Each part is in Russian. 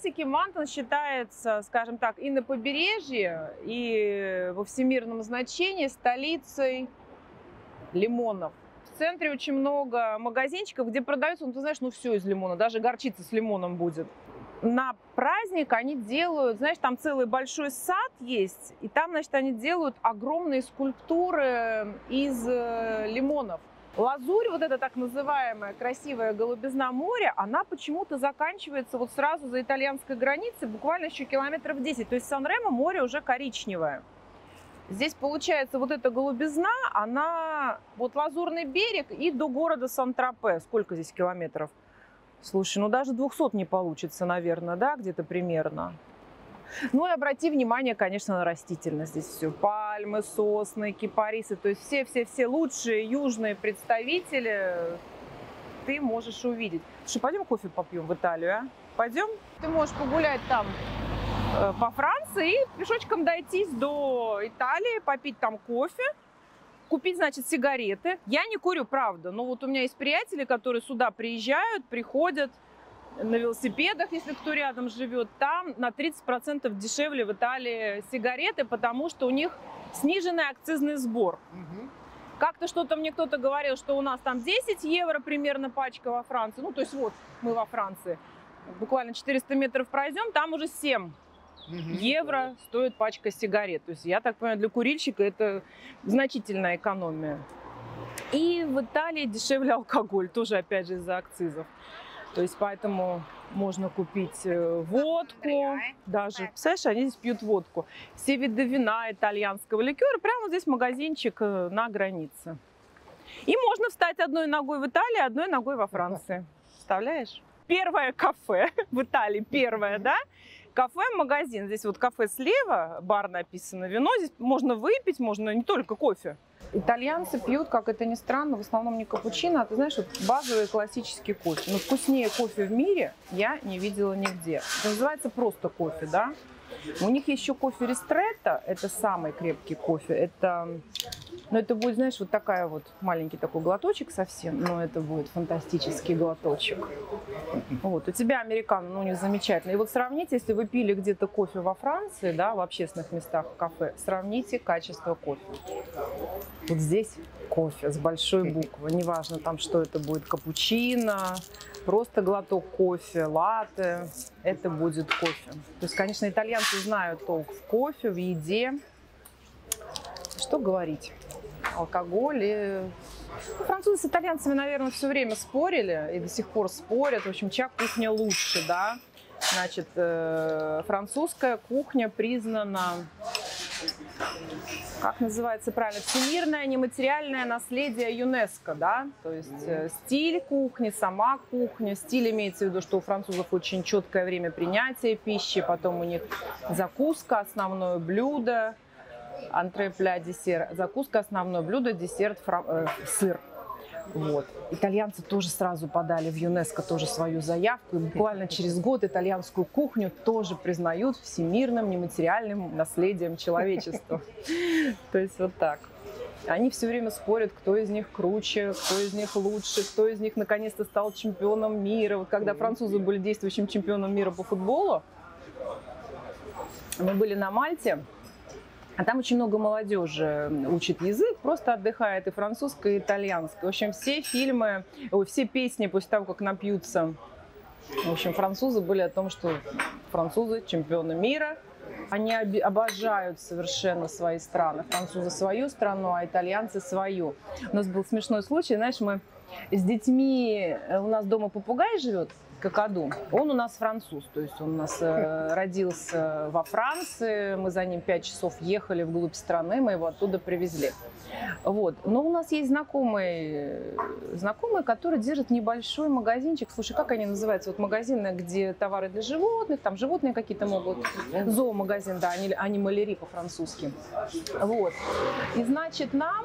классики Мантон считается, скажем так, и на побережье, и во всемирном значении столицей лимонов. В центре очень много магазинчиков, где продаются, ну ты знаешь, ну все из лимона, даже горчица с лимоном будет. На праздник они делают, знаешь, там целый большой сад есть, и там, значит, они делают огромные скульптуры из э, лимонов. Лазурь, вот эта так называемая красивая голубизна моря, она почему-то заканчивается вот сразу за итальянской границей, буквально еще километров 10. То есть Сан-Ремо море уже коричневое. Здесь получается вот эта голубизна, она вот лазурный берег и до города Сан-Тропе. Сколько здесь километров? Слушай, ну даже 200 не получится, наверное, да, где-то примерно. Ну и обрати внимание, конечно, на растительность. Здесь все пальмы, сосны, кипарисы. То есть все-все-все лучшие южные представители ты можешь увидеть. Слушай, пойдем кофе попьем в Италию, а? Пойдем? Ты можешь погулять там э, по Франции и пешочком дойтись до Италии, попить там кофе, купить, значит, сигареты. Я не курю, правда, но вот у меня есть приятели, которые сюда приезжают, приходят, на велосипедах, если кто рядом живет, там на 30% дешевле в Италии сигареты, потому что у них сниженный акцизный сбор. Угу. Как-то что-то мне кто-то говорил, что у нас там 10 евро примерно пачка во Франции. Ну, то есть вот мы во Франции. Буквально 400 метров пройдем, там уже 7 угу. евро стоит пачка сигарет. То есть я так понимаю, для курильщика это значительная экономия. И в Италии дешевле алкоголь, тоже опять же из-за акцизов. То есть поэтому можно купить э, водку, даже, представляешь, они здесь пьют водку. Все виды вина, итальянского ликера, прямо здесь магазинчик э, на границе. И можно встать одной ногой в Италии, одной ногой во Франции. Представляешь? Первое кафе в Италии, первое, да? Кафе, магазин. Здесь вот кафе слева, бар написано, вино. Здесь можно выпить, можно не только кофе. Итальянцы пьют, как это ни странно, в основном не капучино, а ты знаешь, вот базовый классический кофе. Но вкуснее кофе в мире я не видела нигде. Это называется просто кофе, да? У них еще кофе ристретто, это самый крепкий кофе. Это но это будет, знаешь, вот такая вот маленький такой глоточек совсем, но это будет фантастический глоточек. Вот, у тебя американо, ну, не замечательно. И вот сравните, если вы пили где-то кофе во Франции, да, в общественных местах, в кафе, сравните качество кофе. Вот здесь кофе с большой буквы, неважно там, что это будет, капучино, просто глоток кофе, латте, это будет кофе. То есть, конечно, итальянцы знают толк в кофе, в еде. Что говорить? Алкоголь. И французы с итальянцами, наверное, все время спорили и до сих пор спорят. В общем, чья кухня лучше, да? Значит, э, французская кухня признана, как называется правильно, всемирное нематериальное наследие ЮНЕСКО, да? То есть э, стиль кухни, сама кухня. Стиль имеется в виду, что у французов очень четкое время принятия пищи, потом у них закуска, основное блюдо, антре, пля, десерт, закуска, основное блюдо, десерт, фра... э, сыр. Вот. Итальянцы тоже сразу подали в ЮНЕСКО тоже свою заявку. И буквально через год итальянскую кухню тоже признают всемирным нематериальным наследием человечества. То есть вот так. Они все время спорят, кто из них круче, кто из них лучше, кто из них наконец-то стал чемпионом мира. Вот когда французы были действующим чемпионом мира по футболу, мы были на Мальте, а там очень много молодежи учит язык, просто отдыхает и французское, и итальянское. В общем, все фильмы, все песни после того, как напьются, в общем, французы были о том, что французы чемпионы мира, они обожают совершенно свои страны. Французы свою страну, а итальянцы свою. У нас был смешной случай, знаешь, мы с детьми, у нас дома попугай живет, Какаду. Он у нас француз, то есть он у нас э, родился во Франции, мы за ним пять часов ехали вглубь страны, мы его оттуда привезли. Вот. Но у нас есть знакомые, знакомые, которые держат небольшой магазинчик. Слушай, как они называются? Вот магазины, где товары для животных, там животные какие-то могут. Зоомагазин, да, они, они малери по-французски. Вот. И значит, нам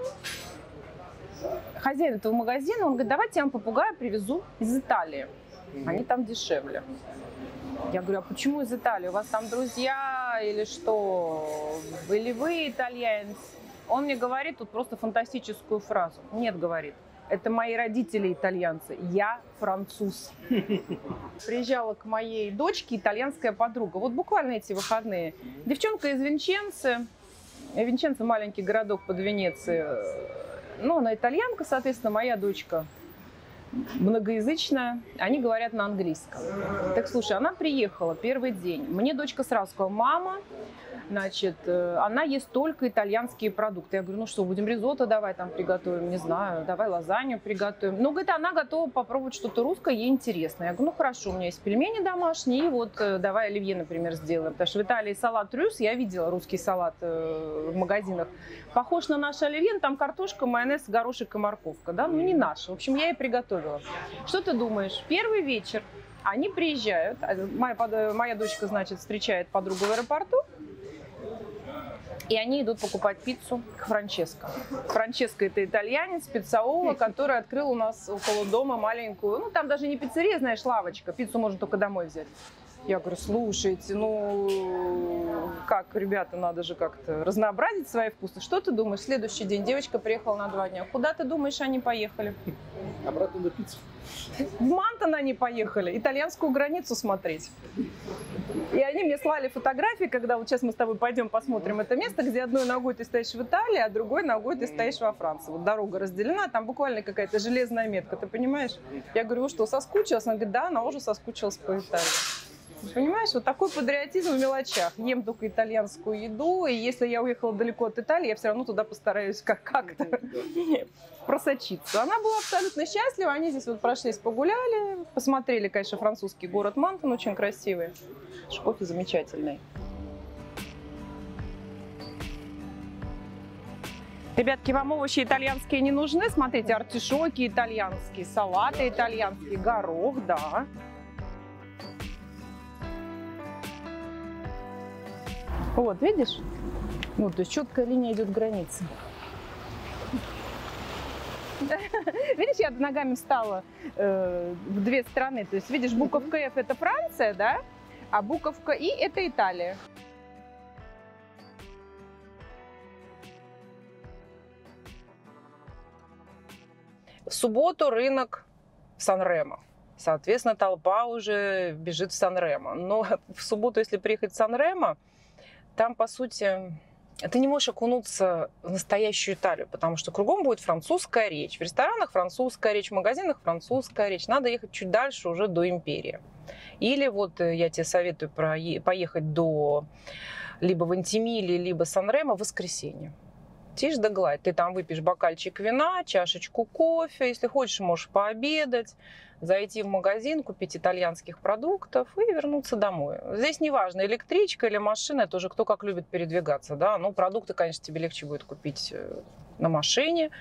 хозяин этого магазина, он говорит, давайте я вам попугая привезу из Италии. Они там дешевле. Я говорю, а почему из Италии? У вас там друзья или что? Или вы итальянец? Он мне говорит тут просто фантастическую фразу. Нет, говорит, Это мои родители итальянцы. Я француз. Приезжала к моей дочке итальянская подруга. Вот буквально эти выходные. Девчонка из Винченцы. Винченцо маленький городок под Венецией. Ну, она итальянка, соответственно, моя дочка многоязычная, они говорят на английском. Так слушай, она приехала первый день. Мне дочка сразу сказала, мама, значит, э, она ест только итальянские продукты. Я говорю, ну что, будем ризотто давай там приготовим, не знаю, давай лазанью приготовим. Ну, говорит, она готова попробовать что-то русское, ей интересно. Я говорю, ну хорошо, у меня есть пельмени домашние, и вот э, давай оливье, например, сделаем. Потому что в Италии салат рюс, я видела русский салат э, в магазинах, похож на наш оливье, там картошка, майонез, горошек и морковка, да, ну не наш. В общем, я и приготовила. Что ты думаешь? Первый вечер они приезжают, а, моя, моя дочка, значит, встречает подругу в аэропорту, и они идут покупать пиццу к Франческо. Франческо это итальянец, пиццаола, который открыл у нас около дома маленькую, ну там даже не пиццерия, знаешь, лавочка, пиццу можно только домой взять. Я говорю, слушайте, ну как, ребята, надо же как-то разнообразить свои вкусы. Что ты думаешь? Следующий день девочка приехала на два дня. Куда ты думаешь, они поехали? Обратно на пиццу. В Мантон они поехали, итальянскую границу смотреть. И они мне слали фотографии, когда вот сейчас мы с тобой пойдем посмотрим это место, где одной ногой ты стоишь в Италии, а другой ногой ты стоишь во Франции. Вот дорога разделена, там буквально какая-то железная метка, ты понимаешь? Я говорю, что, соскучилась? Она говорит, да, она уже соскучилась по Италии. Понимаешь, вот такой патриотизм в мелочах. Ем только итальянскую еду, и если я уехала далеко от Италии, я все равно туда постараюсь как- как-то просочиться. Она была абсолютно счастлива, они здесь вот прошлись, погуляли, посмотрели, конечно, французский город Мантон, очень красивый, кофе замечательный. Ребятки, вам овощи итальянские не нужны? Смотрите, артишоки итальянские, салаты итальянские, горох, да. Вот, видишь? Вот, то есть четкая линия идет границы. Видишь, я ногами встала э, в две страны. То есть, видишь, буковка F это Франция, да? А буковка И это Италия. В субботу рынок Сан-Ремо. Соответственно, толпа уже бежит в Сан-Ремо. Но в субботу, если приехать в Сан-Ремо, там, по сути, ты не можешь окунуться в настоящую Италию, потому что кругом будет французская речь. В ресторанах французская речь, в магазинах французская речь. Надо ехать чуть дальше уже до империи. Или вот э, я тебе советую поехать до либо Вантимили, либо Сан-Ремо в воскресенье. Тишь да гладь. Ты там выпьешь бокальчик вина, чашечку кофе. Если хочешь, можешь пообедать зайти в магазин, купить итальянских продуктов и вернуться домой. Здесь не важно, электричка или машина, это уже кто как любит передвигаться, да. Ну, продукты, конечно, тебе легче будет купить э, на машине.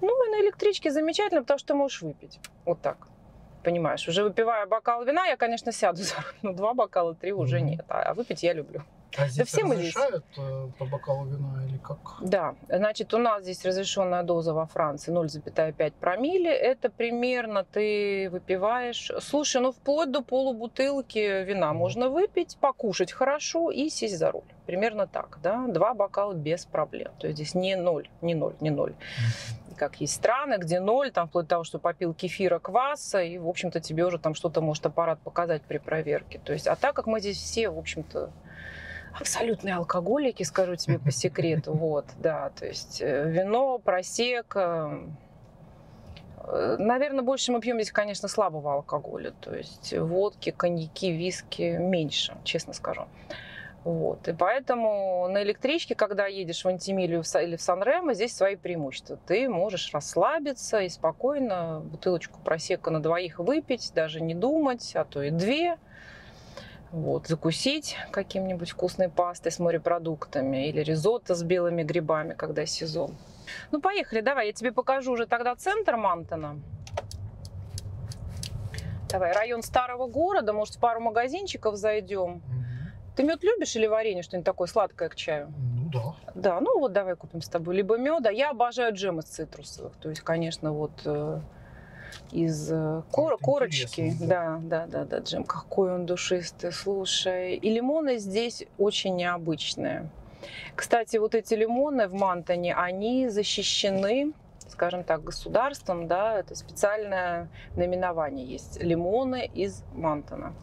Ну, и на электричке замечательно, потому что ты можешь выпить. Вот так. Понимаешь, уже выпивая бокал вина, я, конечно, сяду за руль, но два бокала, три уже нет. А выпить я люблю. А здесь да все разрешают здесь... Э, по бокалу вина или как? Да, значит, у нас здесь разрешенная доза во Франции 0,5 промилле. Это примерно ты выпиваешь... Слушай, ну вплоть до полубутылки вина можно выпить, покушать хорошо и сесть за руль. Примерно так, да? Два бокала без проблем. То есть здесь не ноль, не ноль, не ноль. Как есть страны, где ноль, там вплоть до того, что попил кефира, кваса, и, в общем-то, тебе уже там что-то может аппарат показать при проверке. То есть, а так как мы здесь все, в общем-то, абсолютные алкоголики, скажу тебе по секрету. Вот, да, то есть э, вино, просек. Э, наверное, больше мы пьем здесь, конечно, слабого алкоголя. То есть водки, коньяки, виски меньше, честно скажу. Вот. И поэтому на электричке, когда едешь в Антимилию или в Сан-Ремо, здесь свои преимущества. Ты можешь расслабиться и спокойно бутылочку просека на двоих выпить, даже не думать, а то и две – вот, закусить каким-нибудь вкусной пастой с морепродуктами или ризотто с белыми грибами, когда сезон. Ну, поехали, давай, я тебе покажу уже тогда центр Мантона. Давай, район старого города, может, в пару магазинчиков зайдем. Угу. Ты мед любишь или варенье, что-нибудь такое сладкое к чаю? Ну да. Да, ну вот давай купим с тобой либо меда. Я обожаю джем из цитрусовых. То есть, конечно, вот э, из э, кор корочки. Да, да, да, да, джем. Какой он душистый, слушай. И лимоны здесь очень необычные. Кстати, вот эти лимоны в Мантоне, они защищены скажем так, государством, да, это специальное наименование есть. Лимоны из Мантона.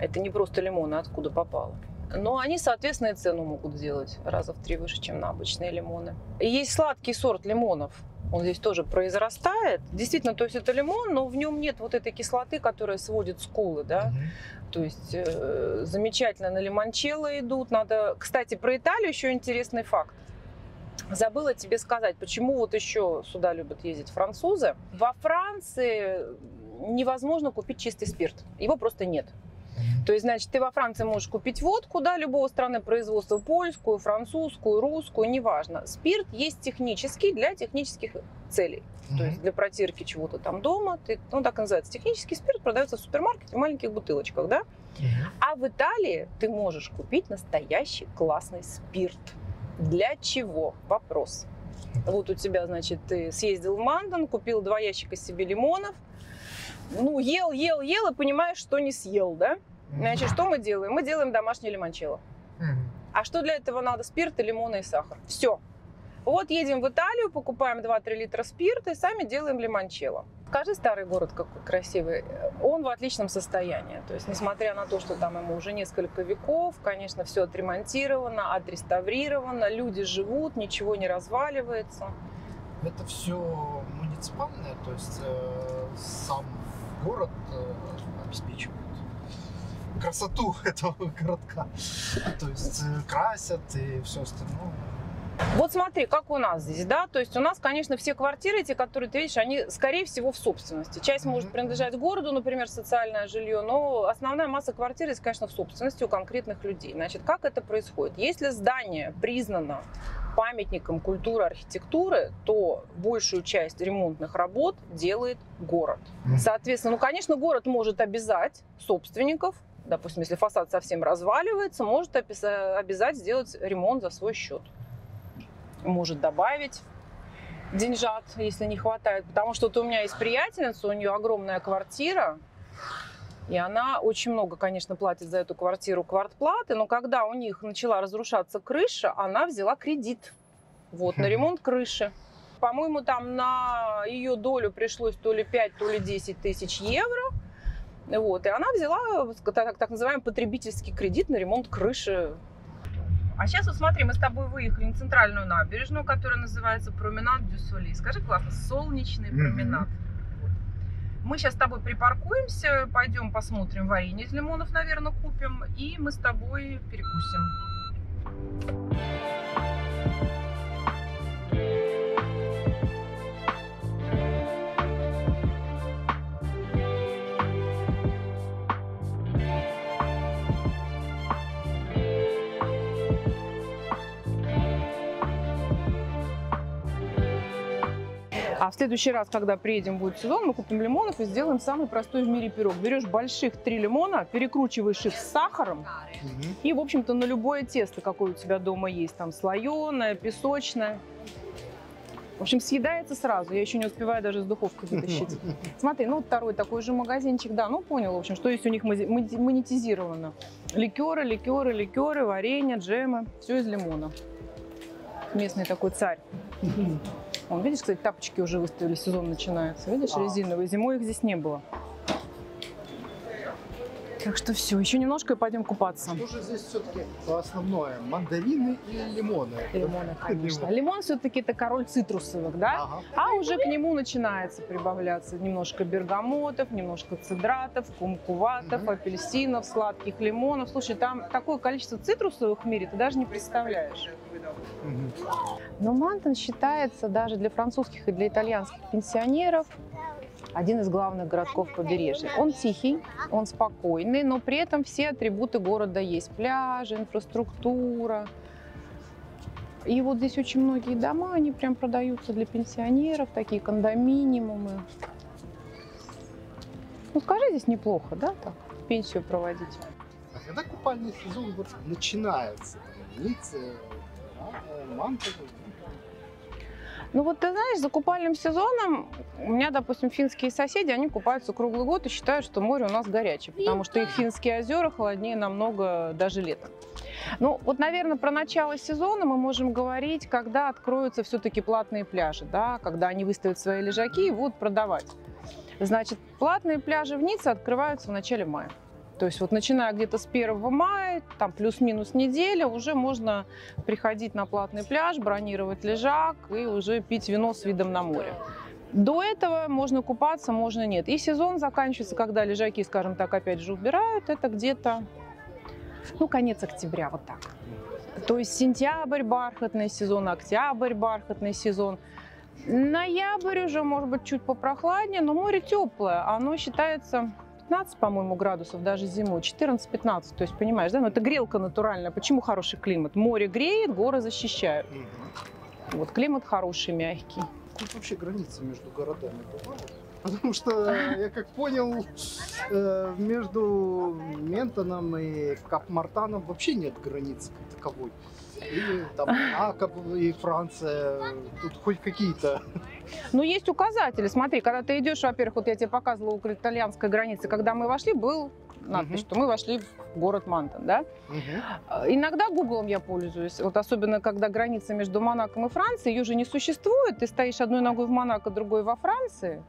Это не просто лимоны, откуда попало. Но они, соответственно, и цену могут сделать раза в три выше, чем на обычные лимоны. И есть сладкий сорт лимонов. Он здесь тоже произрастает. Действительно, то есть это лимон, но в нем нет вот этой кислоты, которая сводит скулы, да. Мгм. То есть э, замечательно на лимончелло идут. Надо, кстати, про Италию еще интересный факт. Забыла тебе сказать, почему вот еще сюда любят ездить французы. Во Франции невозможно купить чистый спирт. Его просто нет. То есть, значит, ты во Франции можешь купить водку, да, любого страны производства, польскую, французскую, русскую, неважно. Спирт есть технический для технических целей. То есть для протирки чего-то там дома. Ты, ну, так и называется. Технический спирт продается в супермаркете в маленьких бутылочках, да? Мгм. А в Италии ты можешь купить настоящий классный спирт. Для чего? Вопрос. Вот у тебя, значит, ты съездил в Мандон, купил два ящика себе лимонов, ну, ел, ел, ел и понимаешь, что не съел, да? Значит, что мы делаем? Мы делаем домашнее лимончелло. А что для этого надо? Спирт, и лимоны и сахар. Все. Вот едем в Италию, покупаем 2-3 литра спирта и сами делаем лимончелло. Скажи, старый город какой красивый. Он в отличном состоянии. То есть, несмотря на то, что там ему уже несколько веков, конечно, все отремонтировано, отреставрировано, люди живут, ничего не разваливается. Это все муниципальное, то есть э, сам город э, обеспечивает красоту этого городка. То есть э, красят и все остальное. Вот смотри, как у нас здесь, да, то есть у нас, конечно, все квартиры эти, которые ты видишь, они, скорее всего, в собственности. Часть может Мгм. принадлежать городу, например, социальное жилье, но основная масса квартир есть, конечно, в собственности у конкретных людей. Значит, как это происходит? Если здание признано памятником культуры, архитектуры, то большую часть ремонтных работ делает город. Соответственно, ну, конечно, город может обязать собственников, допустим, если фасад совсем разваливается, может обязать сделать ремонт за свой счет. Может добавить деньжат, если не хватает. Потому что вот у меня есть приятельница, у нее огромная квартира, и она очень много, конечно, платит за эту квартиру квартплаты, но когда у них начала разрушаться крыша, она взяла кредит вот, на Хм. ремонт крыши. По-моему, там на ее долю пришлось то ли 5, то ли 10 тысяч евро. Вот, и она взяла так, так называемый потребительский кредит на ремонт крыши. А сейчас вот смотри, мы с тобой выехали на центральную набережную, которая называется Променад Дю Соли. Скажи, классно, солнечный променад. Мы сейчас с тобой припаркуемся, пойдем посмотрим варенье из лимонов, наверное, купим, и мы с тобой перекусим. А в следующий раз, когда приедем, будет сезон, мы купим лимонов и сделаем самый простой в мире пирог. Берешь больших три лимона, перекручиваешь их с сахаром и, в общем-то, на любое тесто, какое у тебя дома есть, там слоеное, песочное. В общем, съедается сразу. Я еще не успеваю даже из духовки вытащить. Смотри, ну вот второй такой же магазинчик, да, ну понял, в общем, что есть у них монетизировано. Ликеры, ликеры, ликеры, варенье, джемы, все из лимона. Местный такой царь. Вон, видишь, кстати, тапочки уже выставили, сезон начинается. Видишь, А. резиновые. Зимой их здесь не было. Так что все, еще немножко и пойдем купаться. Что же здесь все-таки основное? Мандарины или лимоны? Лимоны, конечно. Лимон. Лимон все-таки это король цитрусовых, да? Ага. А уже к нему начинается прибавляться немножко бергамотов, немножко цидратов, кумкуватов, Мгм. апельсинов, сладких лимонов. Слушай, там такое количество цитрусовых в мире, ты даже не представляешь. Мгм. Но Мантон считается даже для французских и для итальянских пенсионеров один из главных городков побережья. Он тихий, он спокойный, но при этом все атрибуты города есть. Пляжи, инфраструктура. И вот здесь очень многие дома, они прям продаются для пенсионеров, такие кондоминиумы. Ну, скажи, здесь неплохо, да, так, пенсию проводить? А когда купальный сезон вот начинается? Там, Ницце, а, Манта, Ну вот ты знаешь, за купальным сезоном у меня, допустим, финские соседи, они купаются круглый год и считают, что море у нас горячее, потому что их финские озера холоднее намного даже летом. Ну, вот, наверное, про начало сезона мы можем говорить, когда откроются все-таки платные пляжи, да, когда они выставят свои лежаки и будут продавать. Значит, платные пляжи в Ницце открываются в начале мая. То есть вот начиная где-то с 1 мая, там плюс-минус неделя, уже можно приходить на платный пляж, бронировать лежак и уже пить вино с видом на море. До этого можно купаться, можно нет. И сезон заканчивается, когда лежаки, скажем так, опять же убирают. Это где-то, ну, конец октября, вот так. То есть сентябрь бархатный сезон, октябрь бархатный сезон. Ноябрь уже, может быть, чуть попрохладнее, но море теплое. Оно считается 15, по-моему, градусов даже зимой, 14-15. То есть, понимаешь, да, но это грелка натуральная. Почему хороший климат? Море греет, горы защищают. Вот климат хороший, мягкий. Тут вообще границы между городами бывают? Потому что, я как понял, э, между Ментоном и Кап-Мартаном вообще нет границы как таковой. Или там Акап и Франция, тут хоть какие-то. Ну, есть указатели. Смотри, когда ты идешь, во-первых, вот я тебе показывала около итальянской границы, когда мы вошли, был надпись, Мгм. что мы вошли в город Мантон, да? А, Иногда гуглом я пользуюсь, вот особенно когда граница между Монаком и Францией, ее же не существует, ты стоишь одной ногой в Монако, другой во Франции.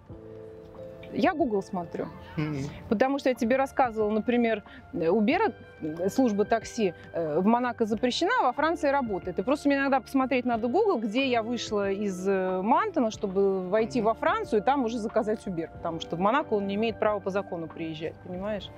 Я Google смотрю. Мгм. Потому что я тебе рассказывала, например, Uber, э, служба такси э, в Монако запрещена, а во Франции работает. И просто мне иногда посмотреть надо Google, где я вышла из э, Мантона, чтобы войти во Францию и там уже заказать Uber. Потому что в Монако он не имеет права по закону приезжать, понимаешь?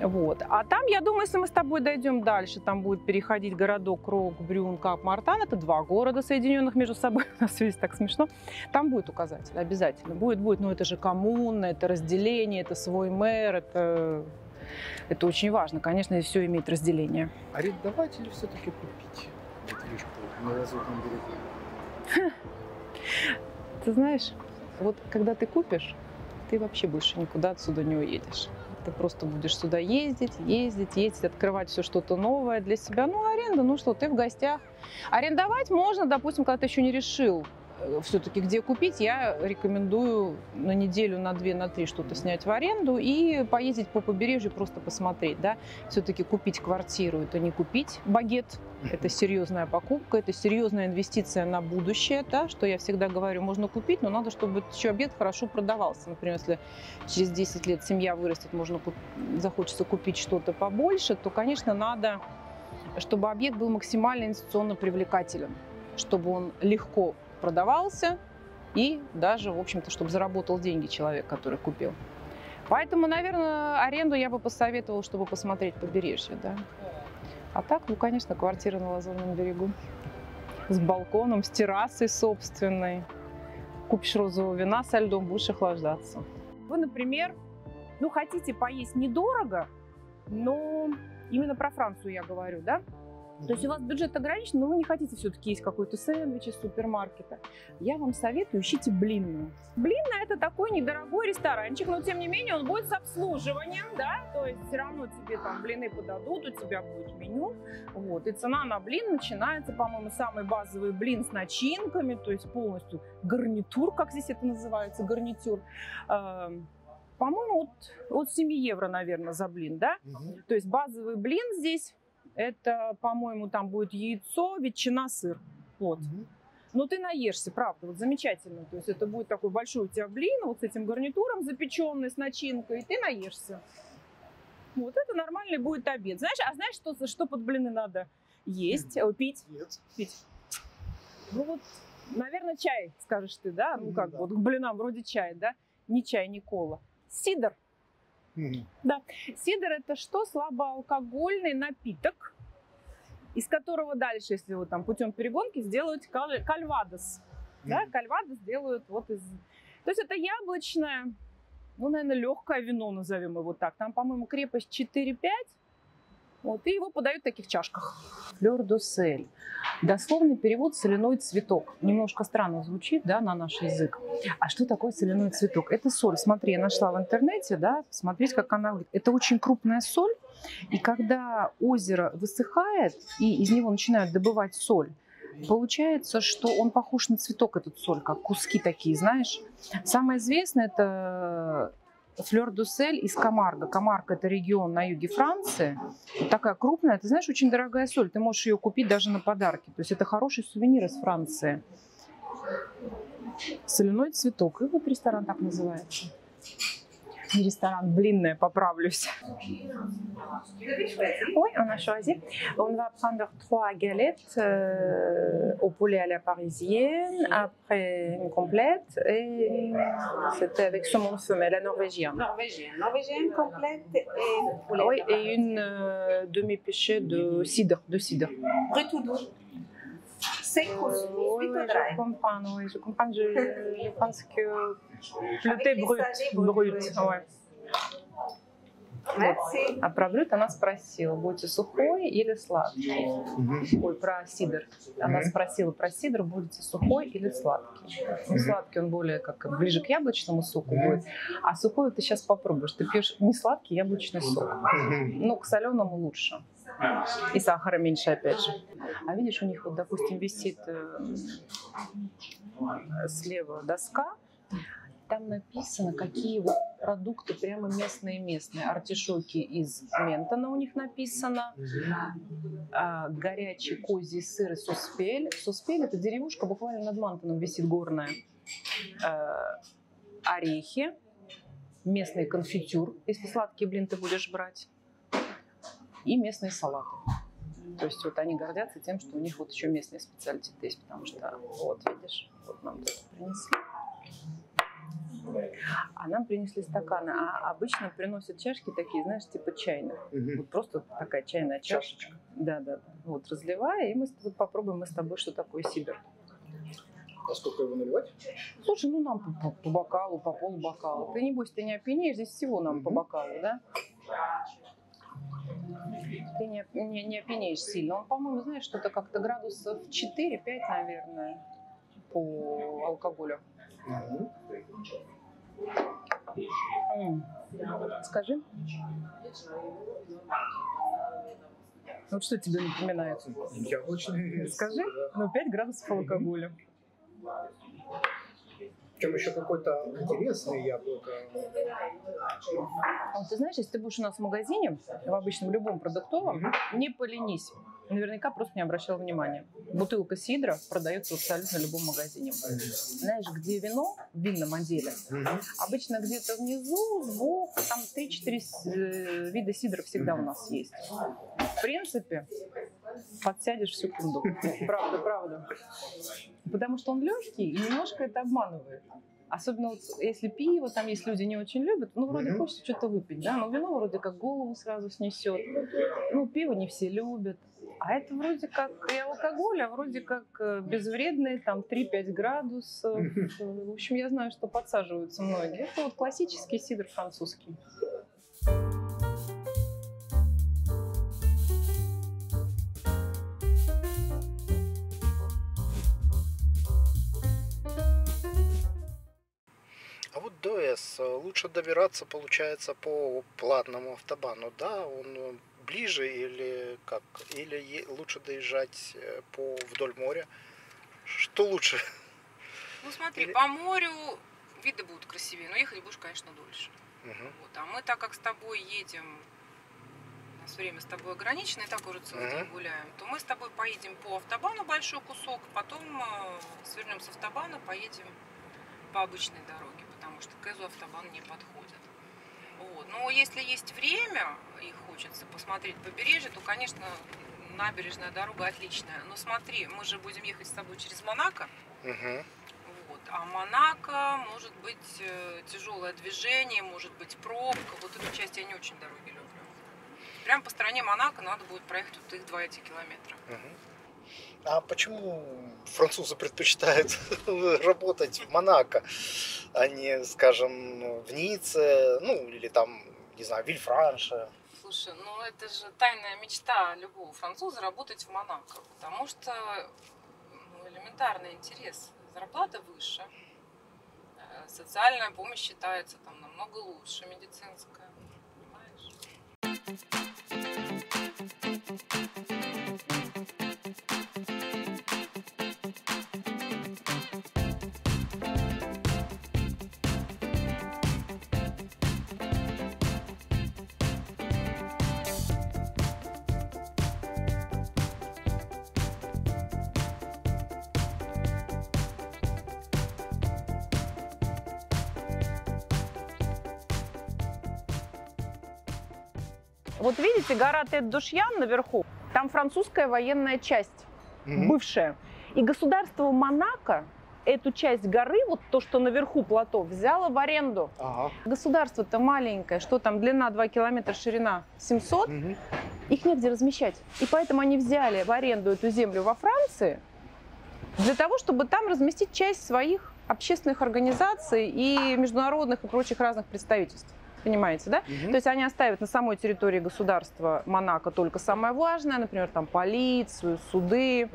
Вот. А там, я думаю, если мы с тобой дойдем дальше, там будет переходить городок Рог, Брюн, Кап, Мартан. Это два города, соединенных между собой. У нас все здесь так смешно. Там будет указатель, обязательно. Будет, будет. Но это же коммуна, это разделение, это свой мэр, это, это очень важно. Конечно, все имеет разделение. Арендовать или все-таки купить недвижку на Лазурном берегу? Ты знаешь, вот когда ты купишь, ты вообще больше никуда отсюда не уедешь. Ты просто будешь сюда ездить, ездить, ездить, открывать все что-то новое для себя. Ну, аренда, ну что, ты в гостях. Арендовать можно, допустим, когда ты еще не решил все-таки где купить, я рекомендую на неделю, на две, на три что-то снять в аренду и поездить по побережью, просто посмотреть, да. Все-таки купить квартиру – это не купить багет, это серьезная покупка, это серьезная инвестиция на будущее, да, что я всегда говорю, можно купить, но надо, чтобы еще объект хорошо продавался. Например, если через 10 лет семья вырастет, можно захочется купить что-то побольше, то, конечно, надо, чтобы объект был максимально инвестиционно привлекателен, чтобы он легко продавался и даже, в общем-то, чтобы заработал деньги человек, который купил. Поэтому, наверное, аренду я бы посоветовала, чтобы посмотреть побережье, да. А так, ну, конечно, квартира на Лазурном берегу. С балконом, с террасой собственной. Купишь розового вина со льдом, будешь охлаждаться. Вы, например, ну, хотите поесть недорого, но именно про Францию я говорю, да? То есть у вас бюджет ограничен, но вы не хотите все-таки есть какой-то сэндвич из супермаркета. Я вам советую, ищите блинную. Блинная это такой недорогой ресторанчик, но тем не менее он будет с обслуживанием, да, то есть все равно тебе там блины подадут, у тебя будет меню, вот, и цена на блин начинается, по-моему, самый базовый блин с начинками, то есть полностью гарнитур, как здесь это называется, гарнитур. Эм, По-моему, от, от 7 евро, наверное, за блин, да? Мгм. То есть базовый блин здесь, это, по-моему, там будет яйцо, ветчина, сыр. Вот. Мгм. Но ты наешься, правда, вот замечательно. То есть это будет такой большой у тебя блин, вот с этим гарнитуром запеченный, с начинкой, и ты наешься. Вот это нормальный будет обед. Знаешь, а знаешь, что, что под блины надо есть, э, пить? Нет. Пить. Ну вот, наверное, чай, скажешь ты, да? Ну как, да. вот к блинам вроде чай, да? Не чай, не кола. Мгм. Сидр это что? Слабоалкогольный напиток, из которого дальше, если вот там путем перегонки, сделают каль- кальвадос. Да, Мгм. кальвадос делают вот из... То есть это яблочное, ну, наверное, легкое вино, назовем его так. Там, по-моему, крепость 4-5. Вот, и его подают в таких чашках. Флёр досель. Дословный перевод «соляной цветок». Немножко странно звучит, да, на наш язык. А что такое соляной цветок? Это соль. Смотри, я нашла в интернете, да, смотреть, как она выглядит. Это очень крупная соль, и когда озеро высыхает, и из него начинают добывать соль, получается, что он похож на цветок, этот соль, как куски такие, знаешь. Самое известное – это флёр-дусель из Камарго. Камарго – это регион на юге Франции. Такая крупная, ты знаешь, очень дорогая соль. Ты можешь ее купить даже на подарки. То есть это хороший сувенир из Франции. Соляной цветок. И вот ресторан так называется. Не restaurant, blinde, поправлюсь. Oui, on a choisi. On va prendre trois galettes euh, au poulet à la parisienne, après une complète et c'était avec saumon fumé, la norvégienne. Norvégienne. Norvégienne complète et poulet. Oui, et une euh, demi-pêchée de cidre, de cidre. Brut ou doux Sec ou Oui, je comprends, oui, je comprends. Je, je pense que le thé brut, brut, ouais. Merci. А про брют она спросила, будете сухой или сладкий? Ой, про сидр. Она спросила про сидр, будете сухой или сладкий? Ну, сладкий он более как ближе к яблочному соку будет, а сухой ты сейчас попробуешь. Ты пьешь не сладкий яблочный сок. Ну, к соленому лучше. И сахара меньше, опять же. А видишь, у них вот, допустим, висит э, слева доска, там написано, какие вот продукты прямо местные-местные. Артишоки из Ментона у них написано, а, горячий козий сыр и суспель. Суспель – это деревушка, буквально над Мантоном висит горная. Э, орехи, местный конфитюр, если сладкий блин ты будешь брать, и местные салаты. То есть вот они гордятся тем, что у них вот еще местные специалитеты есть, потому что вот видишь, вот нам тут принесли. А нам принесли стаканы, а обычно приносят чашки такие, знаешь, типа чайных. Вот просто такая чайная чашечка. Да, да, да. Вот разливая, и мы вот попробуем мы с тобой, что такое сидр. А сколько его наливать? Слушай, ну нам по, по- по бокалу, по полу бокала. Ты небось, ты не опьянеешь, здесь всего нам по Мгм. бокалу, да? Ты не, не, не опьянеешь сильно. Он, по-моему, знаешь, что-то как-то градусов 4-5, наверное, по алкоголю. Мгм. М. Скажи. Вот что тебе напоминает? Яблочный. Скажи. Ну, 5 градусов алкоголя. Причем еще какой-то интересный яблоко. А ты знаешь, если ты будешь у нас в магазине, в обычном любом продуктовом, Мгм. не поленись. Наверняка просто не обращал внимания. Бутылка сидра продается в абсолютно любом магазине. Знаешь, где вино в винном отделе, Мгм. обычно где-то внизу, сбоку, там 3-4 с- э, вида сидра всегда у нас есть. В принципе, подсядешь в секунду. Правда, правда. Потому что он легкий и немножко это обманывает. Особенно вот если пиво, там есть люди не очень любят, ну вроде Мгм. хочется что-то выпить, да, но вино вроде как голову сразу снесет. Ну пиво не все любят. А это вроде как и алкоголь, а вроде как э, безвредные, там 3-5 градусов. Э, В общем, я знаю, что подсаживаются многие. Это вот классический сидр французский. До С лучше добираться, получается, по платному автобану, да? Он э, ближе или как? Или лучше доезжать э, по вдоль моря? Что лучше? Ну смотри, Или- по морю виды будут красивее, но ехать будешь, конечно, дольше. Мгм. Вот. А мы так как с тобой едем, у нас время с тобой ограничено, и так уже целый Мгм. день гуляем, то мы с тобой поедем по автобану большой кусок, потом э, свернем с автобана, поедем по обычной дороге, потому что к Эзу автобан не подходит. Вот. Но если есть время и хочется посмотреть побережье, то, конечно, набережная дорога отличная. Но смотри, мы же будем ехать с тобой через Монако, Мгм. вот. А Монако может быть тяжелое движение, может быть пробка. Вот эту часть я не очень дороги люблю. Прям по стране Монако надо будет проехать вот их 2 эти километра. Мгм. А почему французы предпочитают работать в Монако, а не, скажем, в Ницце, ну, или там, не знаю, Вильфранше? Слушай, ну это же тайная мечта любого француза работать в Монако, потому что ну, элементарный интерес. Зарплата выше, э, социальная помощь считается там намного лучше, медицинская. Понимаешь? Вот видите, гора Тет-Душьян наверху, там французская военная часть, Мгм. бывшая. И государство Монако эту часть горы, вот то, что наверху плато, взяло в аренду. Ага. Государство-то маленькое, что там, длина 2 километра, ширина 700, Мгм. их негде размещать. И поэтому они взяли в аренду эту землю во Франции для того, чтобы там разместить часть своих общественных организаций и международных и прочих разных представительств. Понимаете, да? Мгм. То есть они оставят на самой территории государства Монако только самое важное, например, там полицию, суды,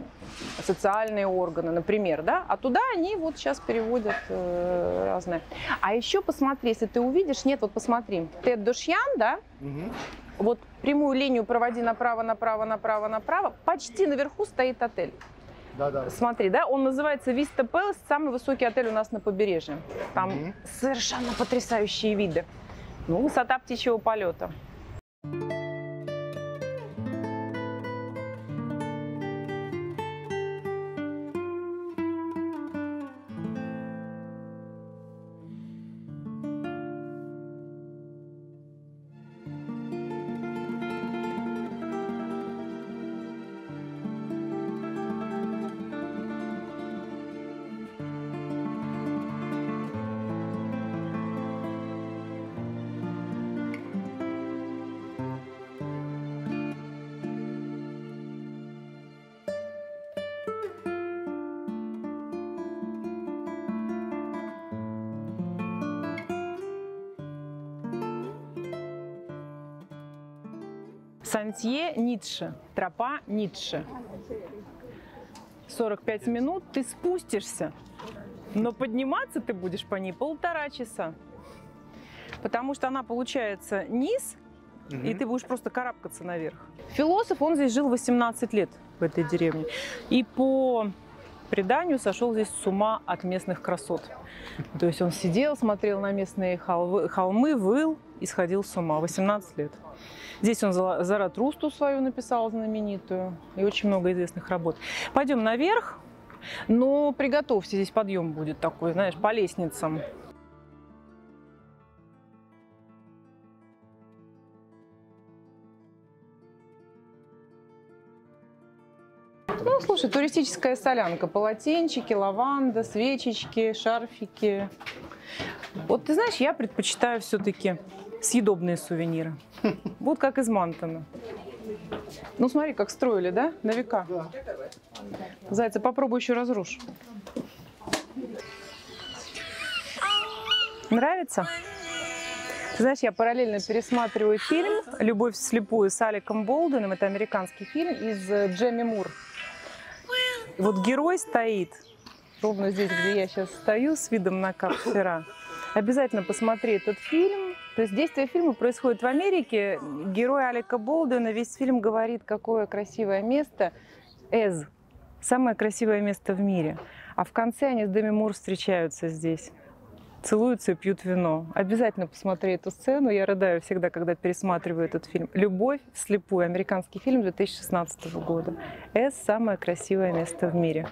социальные органы, например, да? А туда они вот сейчас переводят э, разное. А еще посмотри, если ты увидишь, нет, вот посмотри, Тед Душьян, да, Мгм. вот прямую линию проводи направо, направо, направо, направо, почти наверху стоит отель. Да-да. Смотри, да, он называется Vista Palace, самый высокий отель у нас на побережье. Там Мгм. совершенно потрясающие виды. Ну, высота птичьего полета. Сантье Ницше, тропа Ницше. 45 минут ты спустишься, но подниматься ты будешь по ней полтора часа. Потому что она получается низ, и Мгм. ты будешь просто карабкаться наверх. Философ, он здесь жил 18 лет в этой деревне. И по преданию сошел здесь с ума от местных красот. То есть он сидел, смотрел на местные холмы, выл и сходил с ума. 18 лет. Здесь он Заратрусту свою написал знаменитую и очень много известных работ. Пойдем наверх, но приготовься, здесь подъем будет такой, знаешь, по лестницам. Ну, слушай, туристическая солянка, полотенчики, лаванда, свечечки, шарфики. Вот ты знаешь, я предпочитаю все-таки съедобные сувениры. Вот как из Мантона. Ну смотри, как строили, да? На века. Да. Зайца, попробуй еще разрушь. Нравится? Ты знаешь, я параллельно пересматриваю фильм «Любовь вслепую» с Аликом Болдуином. Это американский фильм из э, Джемми Мур. И вот герой стоит ровно здесь, где я сейчас стою, с видом на Капфера. Обязательно посмотри этот фильм. То есть действие фильма происходит в Америке. Герой Алика Болдуина весь фильм говорит, какое красивое место. Эз. Самое красивое место в мире. А в конце они с Деми Мур встречаются здесь. Целуются и пьют вино. Обязательно посмотри эту сцену. Я рыдаю всегда, когда пересматриваю этот фильм. «Любовь вслепую». Американский фильм 2016 года. Эс – самое красивое место в мире.